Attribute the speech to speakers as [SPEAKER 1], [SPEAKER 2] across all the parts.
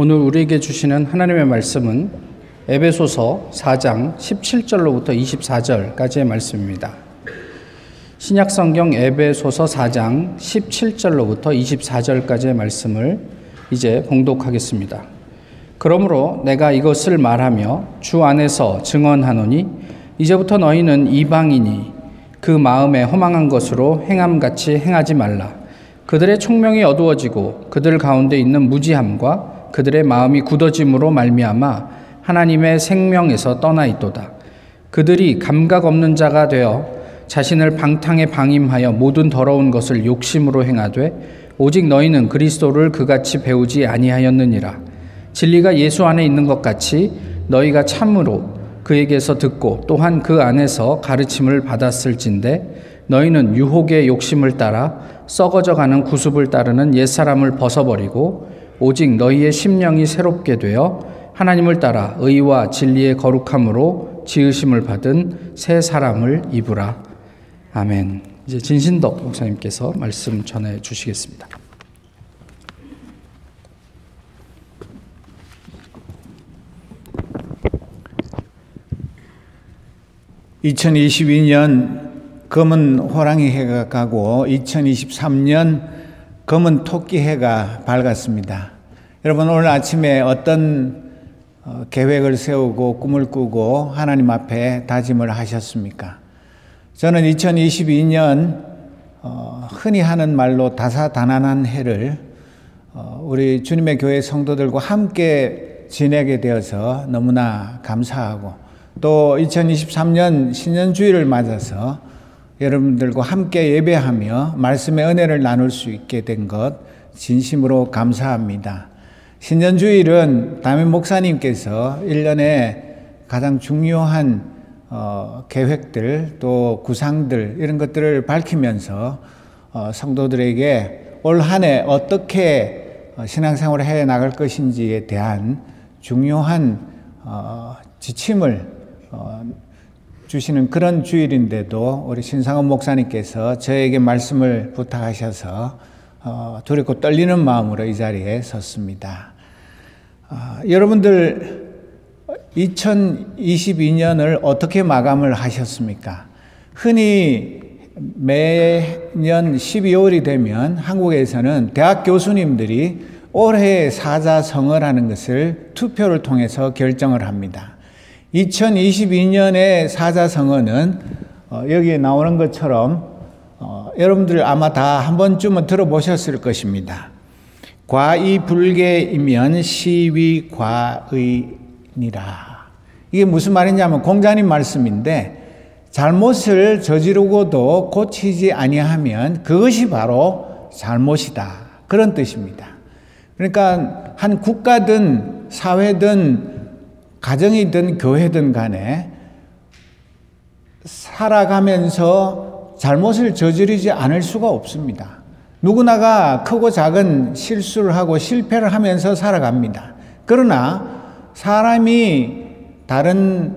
[SPEAKER 1] 오늘 우리에게 주시는 하나님의 말씀은 에베소서 4장 17절로부터 24절까지의 말씀입니다. 신약 성경 에베소서 4장 17절로부터 24절까지의 말씀을 이제 봉독하겠습니다. 그러므로 내가 이것을 말하며 주 안에서 증언하노니 이제부터 너희는 이방인이 그 마음에 허망한 것으로 행함같이 행하지 말라. 그들의 총명이 어두워지고 그들 가운데 있는 무지함과 그들의 마음이 굳어짐으로 말미암아 하나님의 생명에서 떠나 있도다. 그들이 감각 없는 자가 되어 자신을 방탕에 방임하여 모든 더러운 것을 욕심으로 행하되 오직 너희는 그리스도를 그같이 배우지 아니하였느니라. 진리가 예수 안에 있는 것 같이 너희가 참으로 그에게서 듣고 또한 그 안에서 가르침을 받았을진데 너희는 유혹의 욕심을 따라 썩어져 가는 구습을 따르는 옛사람을 벗어버리고 오직 너희의 심령이 새롭게 되어 하나님을 따라 의와 진리의 거룩함으로 지으심을 받은 새 사람을 입으라. 아멘. 이제 진신덕 목사님께서 말씀 전해 주시겠습니다.
[SPEAKER 2] (2022년) 검은 호랑이 해가 가고 (2023년) 검은 토끼 해가 밝았습니다. 여러분 오늘 아침에 어떤 어, 계획을 세우고 꿈을 꾸고 하나님 앞에 다짐을 하셨습니까? 저는 2022년 어, 흔히 하는 말로 다사다난한 해를 어, 우리 주님의 교회 성도들과 함께 지내게 되어서 너무나 감사하고 또 2023년 신년주의를 맞아서 여러분들과 함께 예배하며 말씀의 은혜를 나눌 수 있게 된 것 진심으로 감사합니다. 신년주일은 담임 목사님께서 1년에 가장 중요한 어, 계획들 또 구상들 이런 것들을 밝히면서 어, 성도들에게 올 한 해 어떻게 어, 신앙생활을 해 나갈 것인지에 대한 중요한 어, 지침을 어, 주시는 그런 주일인데도 우리 신상원 목사님께서 저에게 말씀을 부탁하셔서 어, 두렵고 떨리는 마음으로 이 자리에 섰습니다. 어, 여러분들 2022년을 어떻게 마감을 하셨습니까? 흔히 매년 12월이 되면 한국에서는 대학 교수님들이 올해의 사자성어를 하는 것을 투표를 통해서 결정을 합니다. 2022년의 사자성어는 어, 여기에 나오는 것처럼 어, 여러분들 아마 다 한 번쯤은 들어보셨을 것입니다. 과이불개이면 시위과의니라. 이게 무슨 말이냐면 공자님 말씀인데 잘못을 저지르고도 고치지 아니하면 그것이 바로 잘못이다. 그런 뜻입니다. 그러니까 한 국가든 사회든 가정이든 교회든 간에 살아가면서 잘못을 저지르지 않을 수가 없습니다. 누구나가 크고 작은 실수를 하고 실패를 하면서 살아갑니다. 그러나 사람이 다른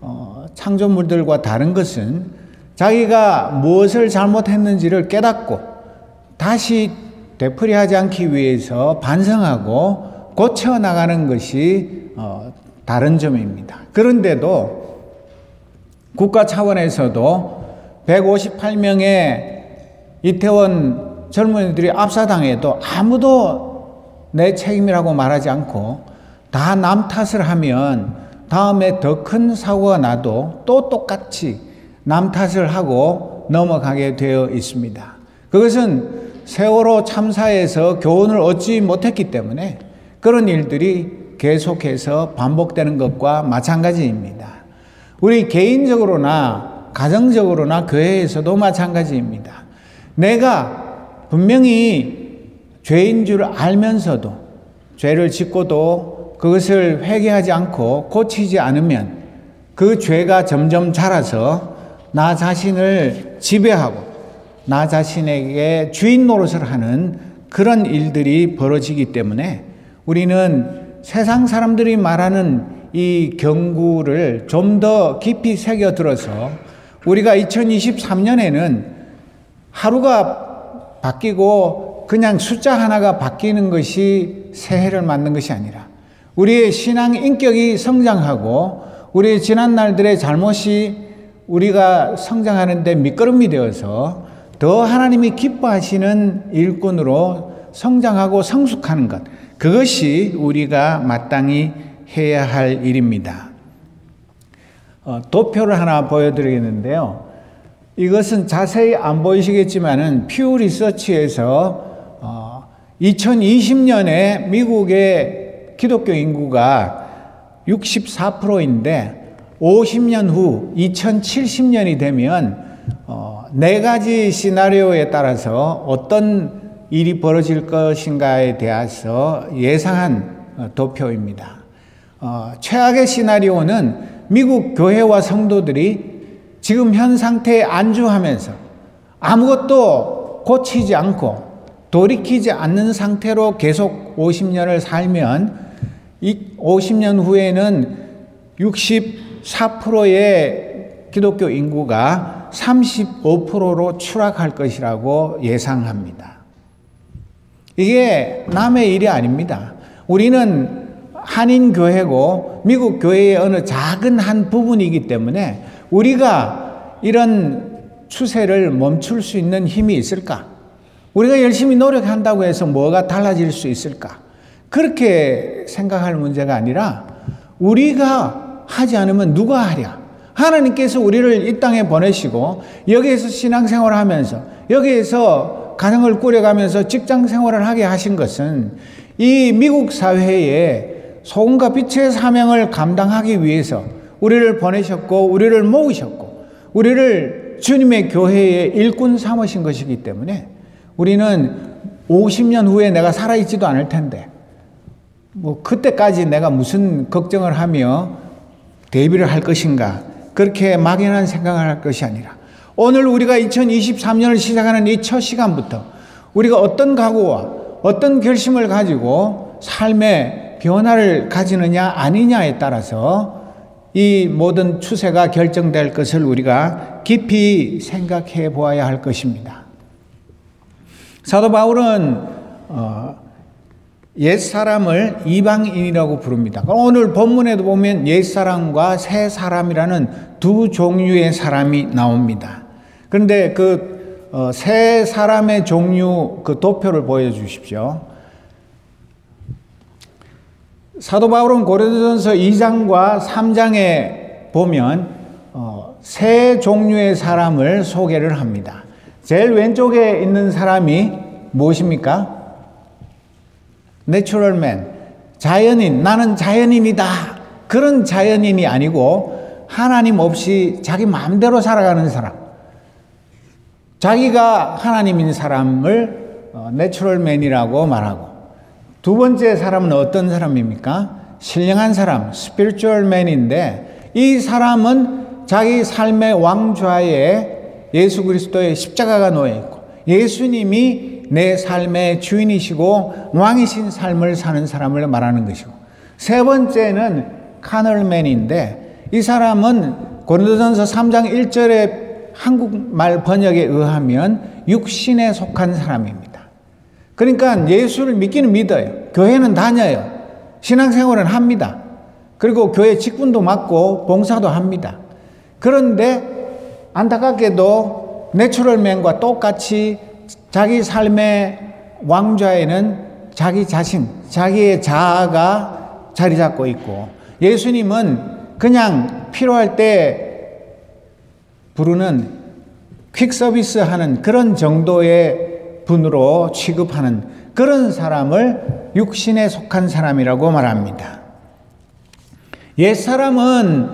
[SPEAKER 2] 어, 창조물들과 다른 것은 자기가 무엇을 잘못했는지를 깨닫고 다시 되풀이하지 않기 위해서 반성하고 고쳐 나가는 것이 어, 다른 점입니다. 그런데도 국가 차원에서도 158명의 이태원 젊은이들이 압사당해도 아무도 내 책임이라고 말하지 않고 다 남 탓을 하면 다음에 더 큰 사고가 나도 또 똑같이 남 탓을 하고 넘어가게 되어 있습니다. 그것은 세월호 참사에서 교훈을 얻지 못했기 때문에 그런 일들이 계속해서 반복되는 것과 마찬가지입니다. 우리 개인적으로나 가정적으로나 교회에서도 마찬가지입니다. 내가 분명히 죄인 줄 알면서도 죄를 짓고도 그것을 회개하지 않고 고치지 않으면 그 죄가 점점 자라서 나 자신을 지배하고 나 자신에게 주인 노릇을 하는 그런 일들이 벌어지기 때문에 우리는 세상 사람들이 말하는 이 경구를 좀 더 깊이 새겨들어서 우리가 2023년에는 하루가 바뀌고 그냥 숫자 하나가 바뀌는 것이 새해를 맞는 것이 아니라 우리의 신앙 인격이 성장하고 우리의 지난 날들의 잘못이 우리가 성장하는데 밑거름이 되어서 더 하나님이 기뻐하시는 일꾼으로 성장하고 성숙하는 것. 그것이 우리가 마땅히 해야 할 일입니다. 어, 도표를 하나 보여드리겠는데요. 이것은 자세히 안 보이시겠지만은 퓨 리서치에서 어, 2020년에 미국의 기독교 인구가 64%인데 50년 후 2070년이 되면 어, 네 가지 시나리오에 따라서 어떤 일이 벌어질 것인가에 대해서 예상한 어, 도표입니다. 어, 최악의 시나리오는 미국 교회와 성도들이 지금 현 상태에 안주하면서 아무것도 고치지 않고 돌이키지 않는 상태로 계속 50년을 살면 이 50년 후에는 64%의 기독교 인구가 35%로 추락할 것이라고 예상합니다. 이게 남의 일이 아닙니다. 우리는 한인 교회고 미국 교회의 어느 작은 한 부분이기 때문에 우리가 이런 추세를 멈출 수 있는 힘이 있을까? 우리가 열심히 노력한다고 해서 뭐가 달라질 수 있을까? 그렇게 생각할 문제가 아니라 우리가 하지 않으면 누가 하랴? 하나님께서 우리를 이 땅에 보내시고 여기에서 신앙생활을 하면서 여기에서 가정을 꾸려가면서 직장 생활을 하게 하신 것은 이 미국 사회에 소금과 빛의 사명을 감당하기 위해서 우리를 보내셨고 우리를 모으셨고 우리를 주님의 교회의 일꾼 삼으신 것이기 때문에 우리는 50년 후에 내가 살아있지도 않을 텐데 뭐 그때까지 내가 무슨 걱정을 하며 대비를 할 것인가 그렇게 막연한 생각을 할 것이 아니라 오늘 우리가 2023년을 시작하는 이 첫 시간부터 우리가 어떤 각오와 어떤 결심을 가지고 삶의 변화를 가지느냐 아니냐에 따라서 이 모든 추세가 결정될 것을 우리가 깊이 생각해 보아야 할 것입니다. 사도 바울은 어, 옛 사람을 이방인이라고 부릅니다. 오늘 본문에도 보면 옛 사람과 새 사람이라는 두 종류의 사람이 나옵니다. 그런데 그새 어, 사람의 종류 그 도표를 보여주십시오. 사도 바울은 고린도전서 2장과 3장에 보면 어, 세 종류의 사람을 소개를 합니다. 제일 왼쪽에 있는 사람이 무엇입니까? natural man, 자연인, 나는 자연인이다. 그런 자연인이 아니고 하나님 없이 자기 마음대로 살아가는 사람. 자기가 하나님인 사람을 natural man이라고 말하고 두 번째 사람은 어떤 사람입니까? 신령한 사람, 스피리추얼 맨인데 이 사람은 자기 삶의 왕좌에 예수 그리스도의 십자가가 놓여 있고 예수님이 내 삶의 주인이시고 왕이신 삶을 사는 사람을 말하는 것이고 세 번째는 카널맨인데 이 사람은 고린도전서 3장 1절의 한국말 번역에 의하면 육신에 속한 사람입니다. 그러니까 예수를 믿기는 믿어요. 교회는 다녀요. 신앙생활은 합니다. 그리고 교회 직분도 맡고 봉사도 합니다. 그런데 안타깝게도 내추럴맨과 똑같이 자기 삶의 왕좌에는 자기 자신, 자기의 자아가 자리 잡고 있고 예수님은 그냥 필요할 때 부르는 퀵 서비스 하는 그런 정도의 분으로 취급하는 그런 사람을 육신에 속한 사람이라고 말합니다. 옛 사람은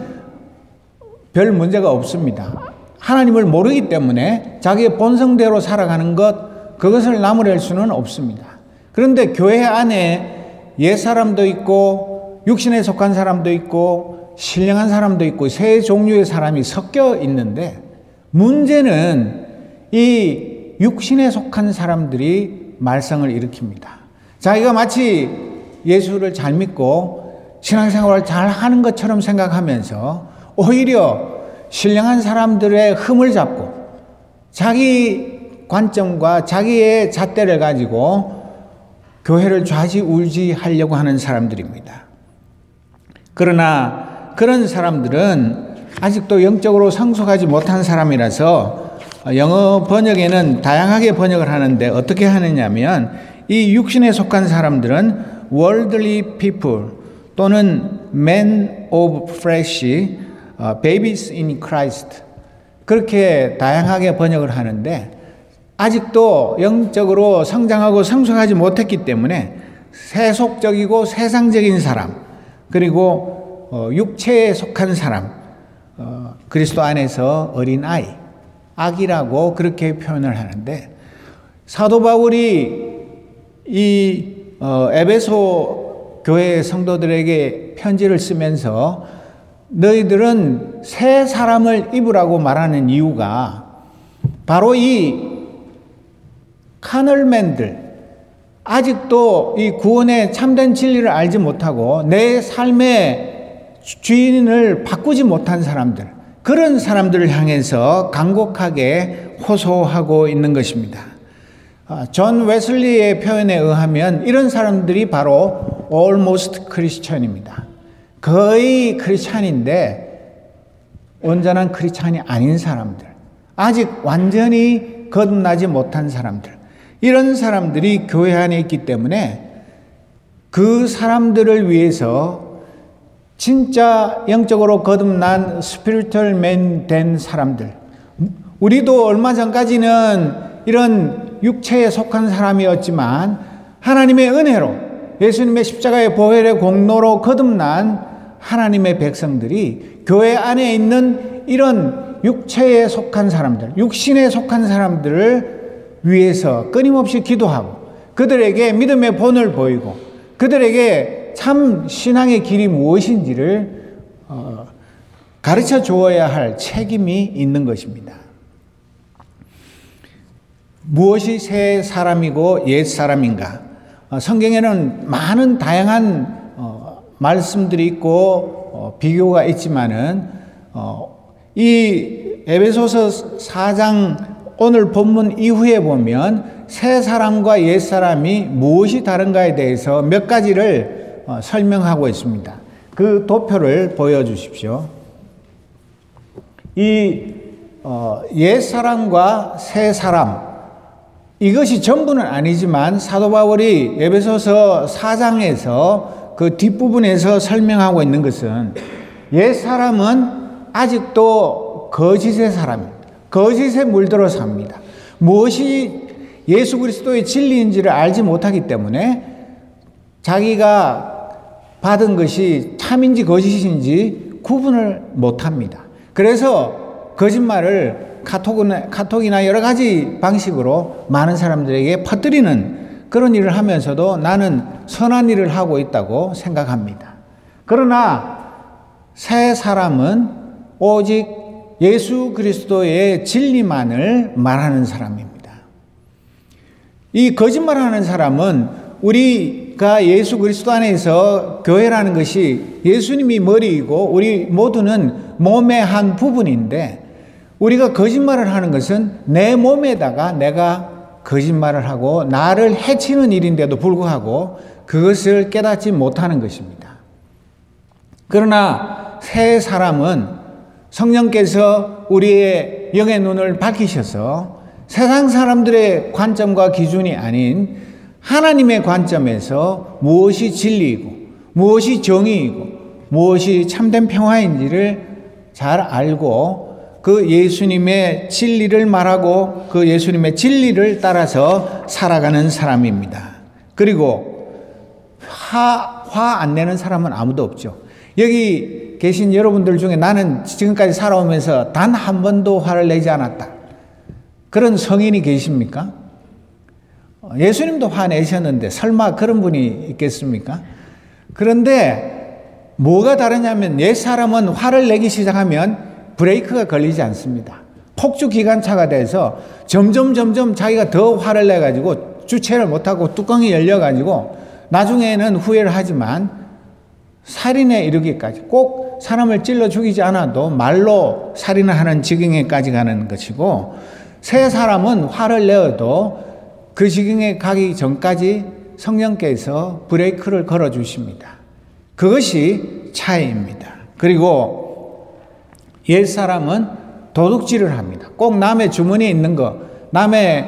[SPEAKER 2] 별 문제가 없습니다. 하나님을 모르기 때문에 자기의 본성대로 살아가는 것, 그것을 나무랄 수는 없습니다. 그런데 교회 안에 옛 사람도 있고 육신에 속한 사람도 있고 신령한 사람도 있고 세 종류의 사람이 섞여 있는데 문제는 이 육신에 속한 사람들이 말썽을 일으킵니다. 자기가 마치 예수를 잘 믿고 신앙생활을 잘 하는 것처럼 생각하면서 오히려 신령한 사람들의 흠을 잡고 자기 관점과 자기의 잣대를 가지고 교회를 좌지우지하려고 하는 사람들입니다. 그러나 그런 사람들은 아직도 영적으로 성숙하지 못한 사람이라서 영어 번역에는 다양하게 번역을 하는데 어떻게 하느냐면 이 육신에 속한 사람들은 worldly people 또는 men of flesh, babies in Christ 그렇게 다양하게 번역을 하는데 아직도 영적으로 성장하고 성숙하지 못했기 때문에 세속적이고 세상적인 사람 그리고 어, 육체에 속한 사람 어, 그리스도 안에서 어린 아이 악이라고 그렇게 표현을 하는데 사도 바울이 이 어, 에베소 교회 성도들에게 편지를 쓰면서 너희들은 새 사람을 입으라고 말하는 이유가 바로 이 carnal man들 아직도 이 구원의 참된 진리를 알지 못하고 내 삶의 주인을 바꾸지 못한 사람들 그런 사람들을 향해서 간곡하게 호소하고 있는 것입니다. 아, 존 웨슬리의 표현에 의하면 이런 사람들이 바로 almost 크리스천입니다. 거의 크리스찬인데 온전한 크리스찬이 아닌 사람들, 아직 완전히 거듭나지 못한 사람들, 이런 사람들이 교회 안에 있기 때문에 그 사람들을 위해서 진짜 영적으로 거듭난 스피리털 맨 된 사람들, 우리도 얼마 전까지는 이런 육체에 속한 사람이었지만 하나님의 은혜로 예수님의 십자가의 보혈의 공로로 거듭난 하나님의 백성들이 교회 안에 있는 이런 육체에 속한 사람들, 육신에 속한 사람들을 위해서 끊임없이 기도하고 그들에게 믿음의 본을 보이고 그들에게 참 신앙의 길이 무엇인지를 어, 가르쳐 주어야 할 책임이 있는 것입니다. 무엇이 새 사람이고 옛 사람인가? 어, 성경에는 많은 다양한 어, 말씀들이 있고 어, 비교가 있지만은 어, 이 에베소서 4장 오늘 본문 이후에 보면 새 사람과 옛 사람이 무엇이 다른가에 대해서 몇 가지를 어, 설명하고 있습니다. 그 도표를 보여주십시오. 이옛 어, 사람과 새 사람 이것이 전부는 아니지만 사도 바울이 에베소서 4장에서 그 뒷부분에서 설명하고 있는 것은 옛 사람은 아직도 거짓의 사람입니다. 거짓에 물들어 삽니다. 무엇이 예수 그리스도의 진리인지를 알지 못하기 때문에 자기가 받은 것이 참인지 거짓인지 구분을 못 합니다. 그래서 거짓말을 카톡이나, 카톡이나 여러 가지 방식으로 많은 사람들에게 퍼뜨리는 그런 일을 하면서도 나는 선한 일을 하고 있다고 생각합니다. 그러나 새 사람은 오직 예수 그리스도의 진리만을 말하는 사람입니다. 이 거짓말하는 사람은 우리 가 예수 그리스도 안에서 교회라는 것이 예수님이 머리이고 우리 모두는 몸의 한 부분인데 우리가 거짓말을 하는 것은 내 몸에다가 내가 거짓말을 하고 나를 해치는 일인데도 불구하고 그것을 깨닫지 못하는 것입니다. 그러나 새 사람은 성령께서 우리의 영의 눈을 밝히셔서 세상 사람들의 관점과 기준이 아닌 하나님의 관점에서 무엇이 진리이고 무엇이 정의이고 무엇이 참된 평화인지를 잘 알고 그 예수님의 진리를 말하고 그 예수님의 진리를 따라서 살아가는 사람입니다. 그리고 화, 화 안 내는 사람은 아무도 없죠. 여기 계신 여러분들 중에 나는 지금까지 살아오면서 단 한 번도 화를 내지 않았다. 그런 성인이 계십니까? 어, 예수님도 화내셨는데 설마 그런 분이 있겠습니까? 그런데 뭐가 다르냐면 옛 사람은 화를 내기 시작하면 브레이크가 걸리지 않습니다. 폭주 기관차가 돼서 점점 점점 자기가 더 화를 내 가지고 주체를 못하고 뚜껑이 열려 가지고 나중에는 후회를 하지만 살인에 이르기까지 꼭 사람을 찔러 죽이지 않아도 말로 살인을 하는 지경에까지 가는 것이고 새 사람은 화를 내어도 그 지경에 가기 전까지 성령께서 브레이크를 걸어 주십니다. 그것이 차이입니다. 그리고 옛 사람은 도둑질을 합니다. 꼭 남의 주머니에 있는 거, 남의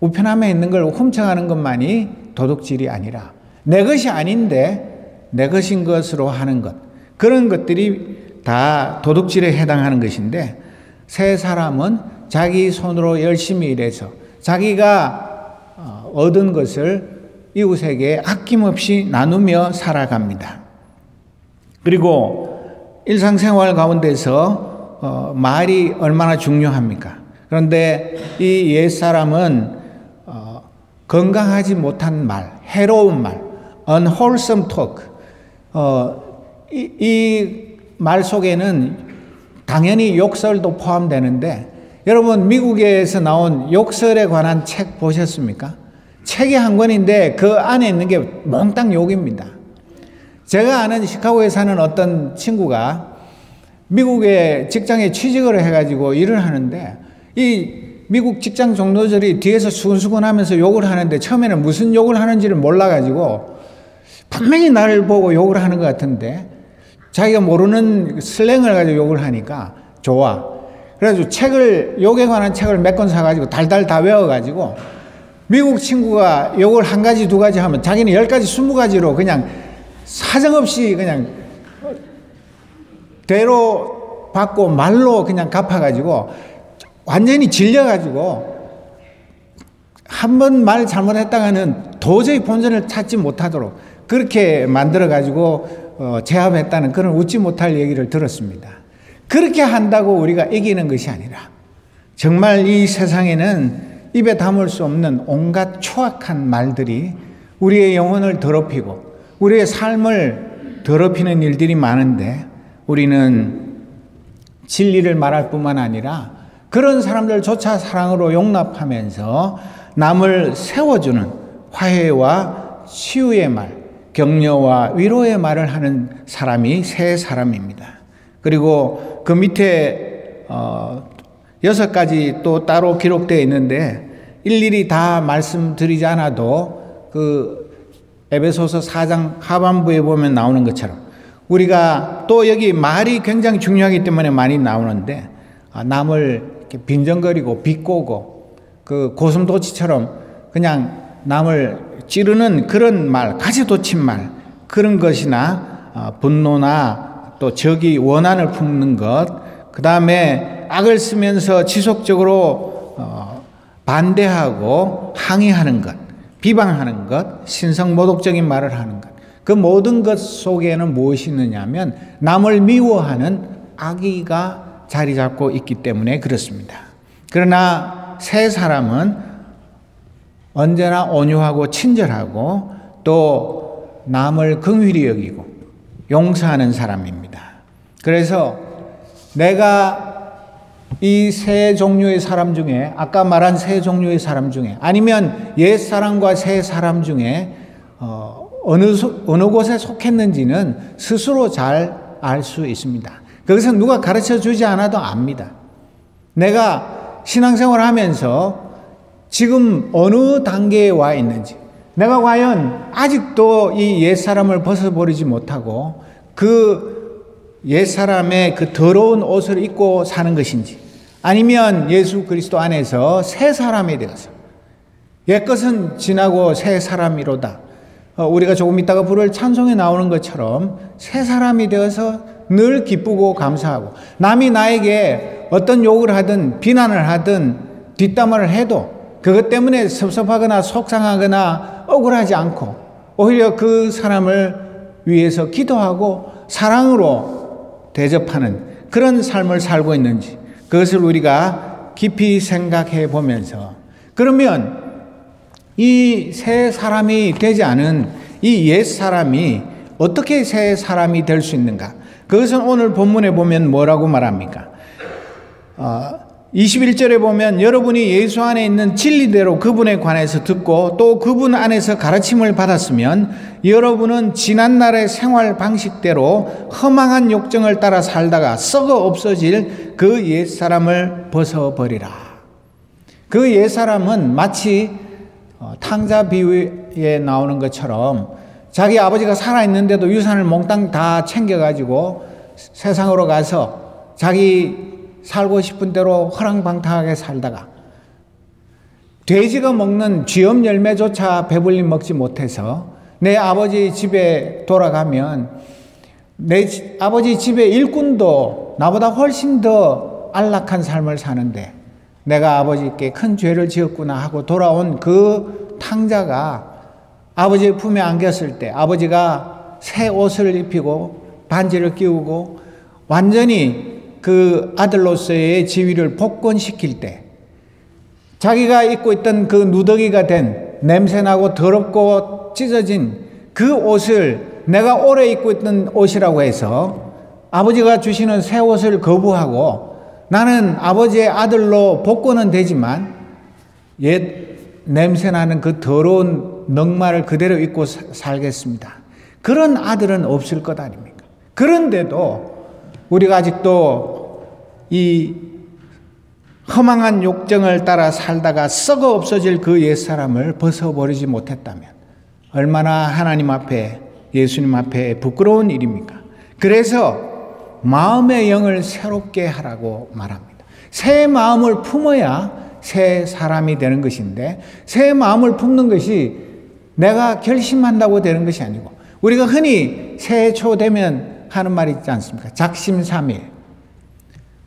[SPEAKER 2] 우편함에 있는 걸 훔쳐가는 것만이 도둑질이 아니라 내 것이 아닌데 내 것인 것으로 하는 것. 그런 것들이 다 도둑질에 해당하는 것인데 새 사람은 자기 손으로 열심히 일해서 자기가 어, 얻은 것을 이웃에게 아낌없이 나누며 살아갑니다. 그리고 일상생활 가운데서 어, 말이 얼마나 중요합니까? 그런데 이 옛사람은 어, 건강하지 못한 말, 해로운 말, unwholesome talk, 어, 이 말 속에는 당연히 욕설도 포함되는데 여러분 미국에서 나온 욕설에 관한 책 보셨습니까? 책이 한 권인데 그 안에 있는 게 몽땅 욕입니다. 제가 아는 시카고에 사는 어떤 친구가 미국의 직장에 취직을 해가지고 일을 하는데 이 미국 직장 종로들이 뒤에서 수근수근 하면서 욕을 하는데 처음에는 무슨 욕을 하는지를 몰라가지고 분명히 나를 보고 욕을 하는 것 같은데 자기가 모르는 슬랭을 가지고 욕을 하니까 좋아. 그래가지고 책을, 욕에 관한 책을 몇 권 사가지고 달달 다 외워가지고 미국 친구가 욕을 한 가지, 두 가지 하면 자기는 열 가지, 스무 가지로 그냥 사정없이 그냥 대로 받고 말로 그냥 갚아가지고 완전히 질려가지고 한 번 말 잘못했다가는 도저히 본전을 찾지 못하도록 그렇게 만들어가지고 어, 제압했다는 그런 웃지 못할 얘기를 들었습니다. 그렇게 한다고 우리가 이기는 것이 아니라 정말 이 세상에는 입에 담을 수 없는 온갖 추악한 말들이 우리의 영혼을 더럽히고 우리의 삶을 더럽히는 일들이 많은데 우리는 진리를 말할 뿐만 아니라 그런 사람들조차 사랑으로 용납하면서 남을 세워주는 화해와 치유의 말, 격려와 위로의 말을 하는 사람이 세 사람입니다. 그리고 그 밑에 어, 여섯 가지 또 따로 기록되어 있는데 일일이 다 말씀드리지 않아도 그 에베소서 4장 하반부에 보면 나오는 것처럼 우리가 또 여기 말이 굉장히 중요하기 때문에 많이 나오는데 아, 남을 빈정거리고 비꼬고 그 고슴도치처럼 그냥 남을 찌르는 그런 말, 가시돋친 말, 그런 것이나 어, 분노나 또 적이 원한을 품는 것, 그 다음에 악을 쓰면서 지속적으로 어, 반대하고 항의하는 것, 비방하는 것, 신성모독적인 말을 하는 것. 그 모든 것 속에는 무엇이 있느냐면 남을 미워하는 악의가 자리 잡고 있기 때문에 그렇습니다. 그러나 새 사람은 언제나 온유하고 친절하고 또 남을 긍휼히 여기고 용서하는 사람입니다. 그래서 내가 이 세 종류의 사람 중에 아까 말한 세 종류의 사람 중에 아니면 옛 사람과 새 사람 중에 어, 어느 어느 곳에 속했는지는 스스로 잘 알 수 있습니다. 그것은 누가 가르쳐 주지 않아도 압니다. 내가 신앙생활 하면서 지금 어느 단계에 와 있는지, 내가 과연 아직도 이 옛사람을 벗어버리지 못하고 그 옛사람의 그 더러운 옷을 입고 사는 것인지, 아니면 예수 그리스도 안에서 새 사람이 되어서 옛것은 지나고 새 사람이로다. 어, 우리가 조금 있다가 부를 찬송에 나오는 것처럼 새 사람이 되어서 늘 기쁘고 감사하고 남이 나에게 어떤 욕을 하든 비난을 하든 뒷담화를 해도 그것 때문에 섭섭하거나 속상하거나 억울하지 않고 오히려 그 사람을 위해서 기도하고 사랑으로 대접하는 그런 삶을 살고 있는지 그것을 우리가 깊이 생각해 보면서 그러면 이 새 사람이 되지 않은 이 옛 사람이 어떻게 새 사람이 될 수 있는가? 그것은 오늘 본문에 보면 뭐라고 말합니까? 어, 21절에 보면 여러분이 예수 안에 있는 진리대로 그분에 관해서 듣고 또 그분 안에서 가르침을 받았으면 여러분은 지난날의 생활 방식대로 허망한 욕정을 따라 살다가 썩어 없어질 그 옛사람을 벗어버리라. 그 옛사람은 마치 어, 탕자 비유에 나오는 것처럼 자기 아버지가 살아있는데도 유산을 몽땅 다 챙겨가지고 세상으로 가서 자기 살고 싶은 대로 허랑방탕하게 살다가 돼지가 먹는 쥐엄 열매조차 배불리 먹지 못해서 내 아버지 집에 돌아가면 내 아버지 집의 일꾼도 나보다 훨씬 더 안락한 삶을 사는데 내가 아버지께 큰 죄를 지었구나 하고 돌아온 그 탕자가 아버지의 품에 안겼을 때 아버지가 새 옷을 입히고 반지를 끼우고 완전히 그 아들로서의 지위를 복권시킬 때 자기가 입고 있던 그 누더기가 된 냄새나고 더럽고 찢어진 그 옷을 내가 오래 입고 있던 옷이라고 해서 아버지가 주시는 새 옷을 거부하고 나는 아버지의 아들로 복권은 되지만 옛 냄새나는 그 더러운 넉마를 그대로 입고 살겠습니다. 그런 아들은 없을 것 아닙니까? 그런데도 우리가 아직도 이 허망한 욕정을 따라 살다가 썩어 없어질 그 옛사람을 벗어버리지 못했다면 얼마나 하나님 앞에 예수님 앞에 부끄러운 일입니까? 그래서 마음의 영을 새롭게 하라고 말합니다. 새 마음을 품어야 새 사람이 되는 것인데 새 마음을 품는 것이 내가 결심한다고 되는 것이 아니고 우리가 흔히 새해 초 되면 하는 말이 있지 않습니까? 작심삼일.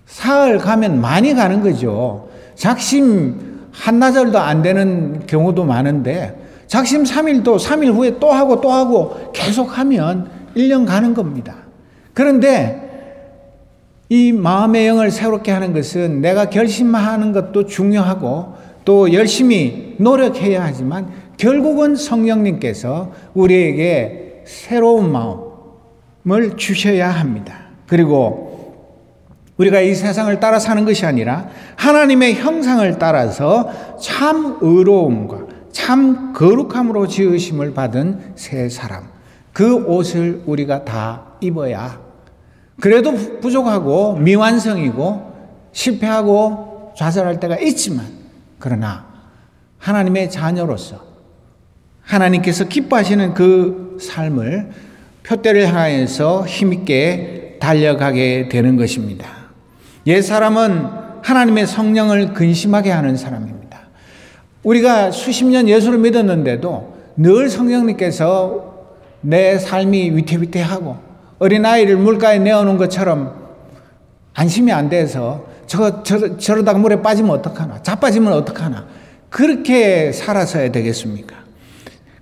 [SPEAKER 2] 사흘 가면 많이 가는 거죠. 작심 한나절도 안 되는 경우도 많은데 작심 3일도 3일 후에 또 하고 또 하고 계속 하면 1년 가는 겁니다. 그런데 이 마음의 영을 새롭게 하는 것은 내가 결심하는 것도 중요하고 또 열심히 노력해야 하지만 결국은 성령님께서 우리에게 새로운 마음을 주셔야 합니다. 그리고 우리가 이 세상을 따라 사는 것이 아니라 하나님의 형상을 따라서 참 의로움과 참 거룩함으로 지으심을 받은 새 사람. 그 옷을 우리가 다 입어야 그래도 부족하고 미완성이고 실패하고 좌절할 때가 있지만 그러나 하나님의 자녀로서 하나님께서 기뻐하시는 그 삶을 표대를 향해서 힘있게 달려가게 되는 것입니다. 옛 사람은 하나님의 성령을 근심하게 하는 사람입니다. 우리가 수십 년 예수를 믿었는데도 늘 성령님께서 내 삶이 위태위태하고 어린아이를 물가에 내어놓은 것처럼 안심이 안 돼서 저, 저, 저러다가 물에 빠지면 어떡하나. 자빠지면 어떡하나. 그렇게 살아서야 되겠습니까?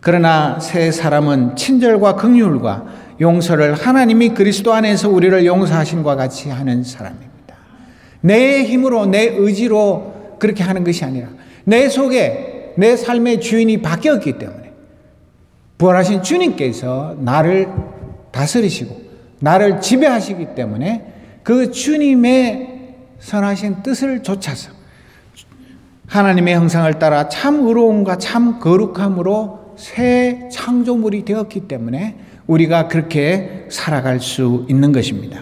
[SPEAKER 2] 그러나 새 사람은 친절과 긍휼과 용서를 하나님이 그리스도 안에서 우리를 용서하신과 같이 하는 사람입니다. 내 힘으로, 내 의지로 그렇게 하는 것이 아니라 내 속에 내 삶의 주인이 바뀌었기 때문에 부활하신 주님께서 나를 다스리시고 나를 지배하시기 때문에 그 주님의 선하신 뜻을 좇아서 하나님의 형상을 따라 참 의로움과 참 거룩함으로 새 창조물이 되었기 때문에 우리가 그렇게 살아갈 수 있는 것입니다.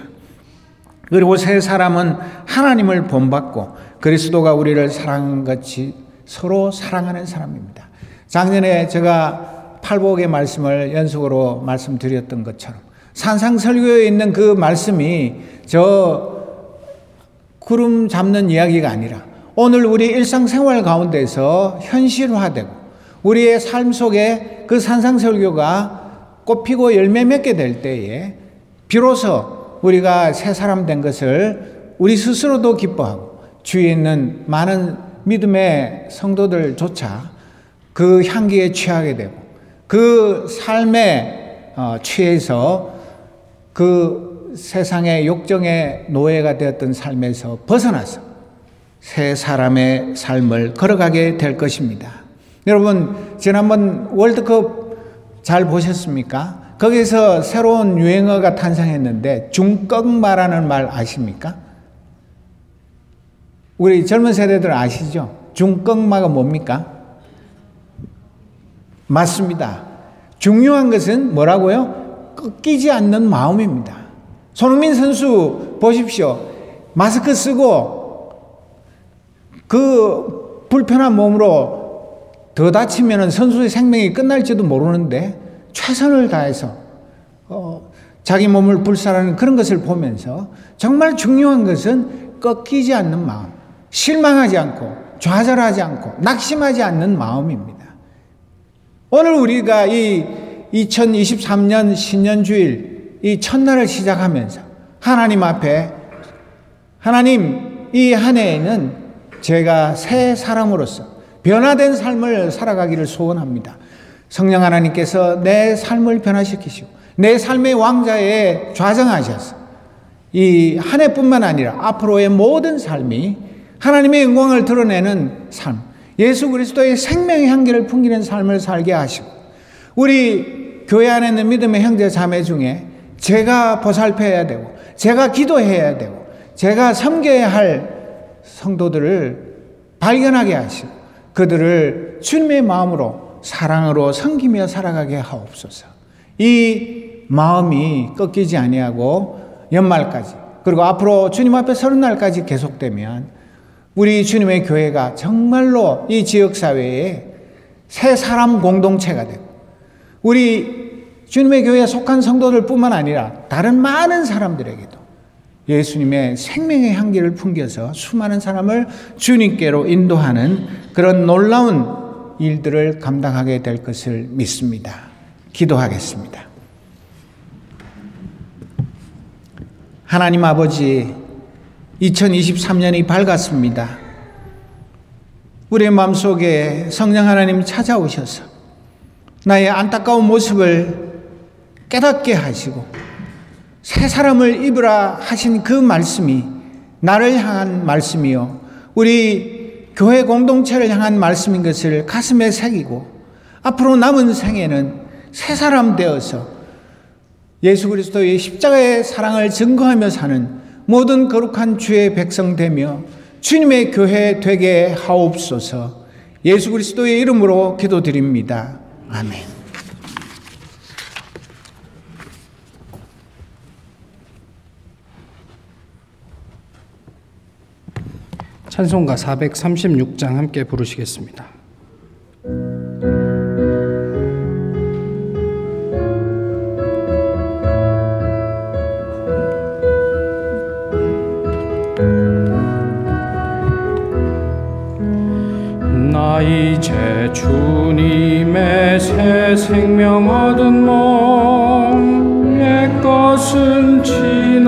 [SPEAKER 2] 그리고 새 사람은 하나님을 본받고 그리스도가 우리를 사랑한 같이 서로 사랑하는 사람입니다. 작년에 제가 팔복의 말씀을 연속으로 말씀드렸던 것처럼 산상설교에 있는 그 말씀이 저 구름 잡는 이야기가 아니라 오늘 우리 일상생활 가운데서 현실화되고 우리의 삶 속에 그 산상설교가 꽃피고 열매 맺게 될 때에 비로소 우리가 새 사람 된 것을 우리 스스로도 기뻐하고 주위에 있는 많은 믿음의 성도들조차 그 향기에 취하게 되고 그 삶에 어, 취해서 그 세상의 욕정의 노예가 되었던 삶에서 벗어나서 새 사람의 삶을 걸어가게 될 것입니다. 여러분, 지난번 월드컵 잘 보셨습니까? 거기서 새로운 유행어가 탄생했는데 중꺽마라는 말 아십니까? 우리 젊은 세대들 아시죠? 중꺽마가 뭡니까? 맞습니다. 중요한 것은 뭐라고요? 꺾이지 않는 마음입니다. 손흥민 선수 보십시오. 마스크 쓰고 그 불편한 몸으로 더 다치면 선수의 생명이 끝날지도 모르는데 최선을 다해서 어, 자기 몸을 불살하는 그런 것을 보면서 정말 중요한 것은 꺾이지 않는 마음, 실망하지 않고 좌절하지 않고 낙심하지 않는 마음입니다. 오늘 우리가 이 2023년 신년주일 이 첫날을 시작하면서 하나님 앞에 하나님 이 한 해에는 제가 새 사람으로서 변화된 삶을 살아가기를 소원합니다. 성령 하나님께서 내 삶을 변화시키시고 내 삶의 왕자에 좌정하셔서 이 한 해뿐만 아니라 앞으로의 모든 삶이 하나님의 영광을 드러내는 삶, 예수 그리스도의 생명의 향기를 풍기는 삶을 살게 하시고 우리 교회 안에 있는 믿음의 형제 자매 중에 제가 보살펴야 되고 제가 기도해야 되고 제가 섬겨야 할 성도들을 발견하게 하시고 그들을 주님의 마음으로 사랑으로 섬기며 살아가게 하옵소서. 이 마음이 꺾이지 아니하고 연말까지 그리고 앞으로 주님 앞에 서는 날까지 계속되면 우리 주님의 교회가 정말로 이 지역 사회에 새 사람 공동체가 되고 우리 주님의 교회에 속한 성도들뿐만 아니라 다른 많은 사람들에게도 예수님의 생명의 향기를 풍겨서 수많은 사람을 주님께로 인도하는 그런 놀라운 일들을 감당하게 될 것을 믿습니다. 기도하겠습니다. 하나님 아버지, 2023년이 밝았습니다. 우리의 마음속에 성령 하나님 찾아오셔서 나의 안타까운 모습을 깨닫게 하시고 새 사람을 입으라 하신 그 말씀이 나를 향한 말씀이요. 우리 교회 공동체를 향한 말씀인 것을 가슴에 새기고 앞으로 남은 생에는 새 사람 되어서 예수 그리스도의 십자가의 사랑을 증거하며 사는 모든 거룩한 주의 백성 되며 주님의 교회 되게 하옵소서 예수 그리스도의 이름으로 기도드립니다. 아멘.
[SPEAKER 1] 찬송가 436장 함께 부르시겠습니다. 나 이제 주님의 새 생명 얻은 몸, 옛 것은 지나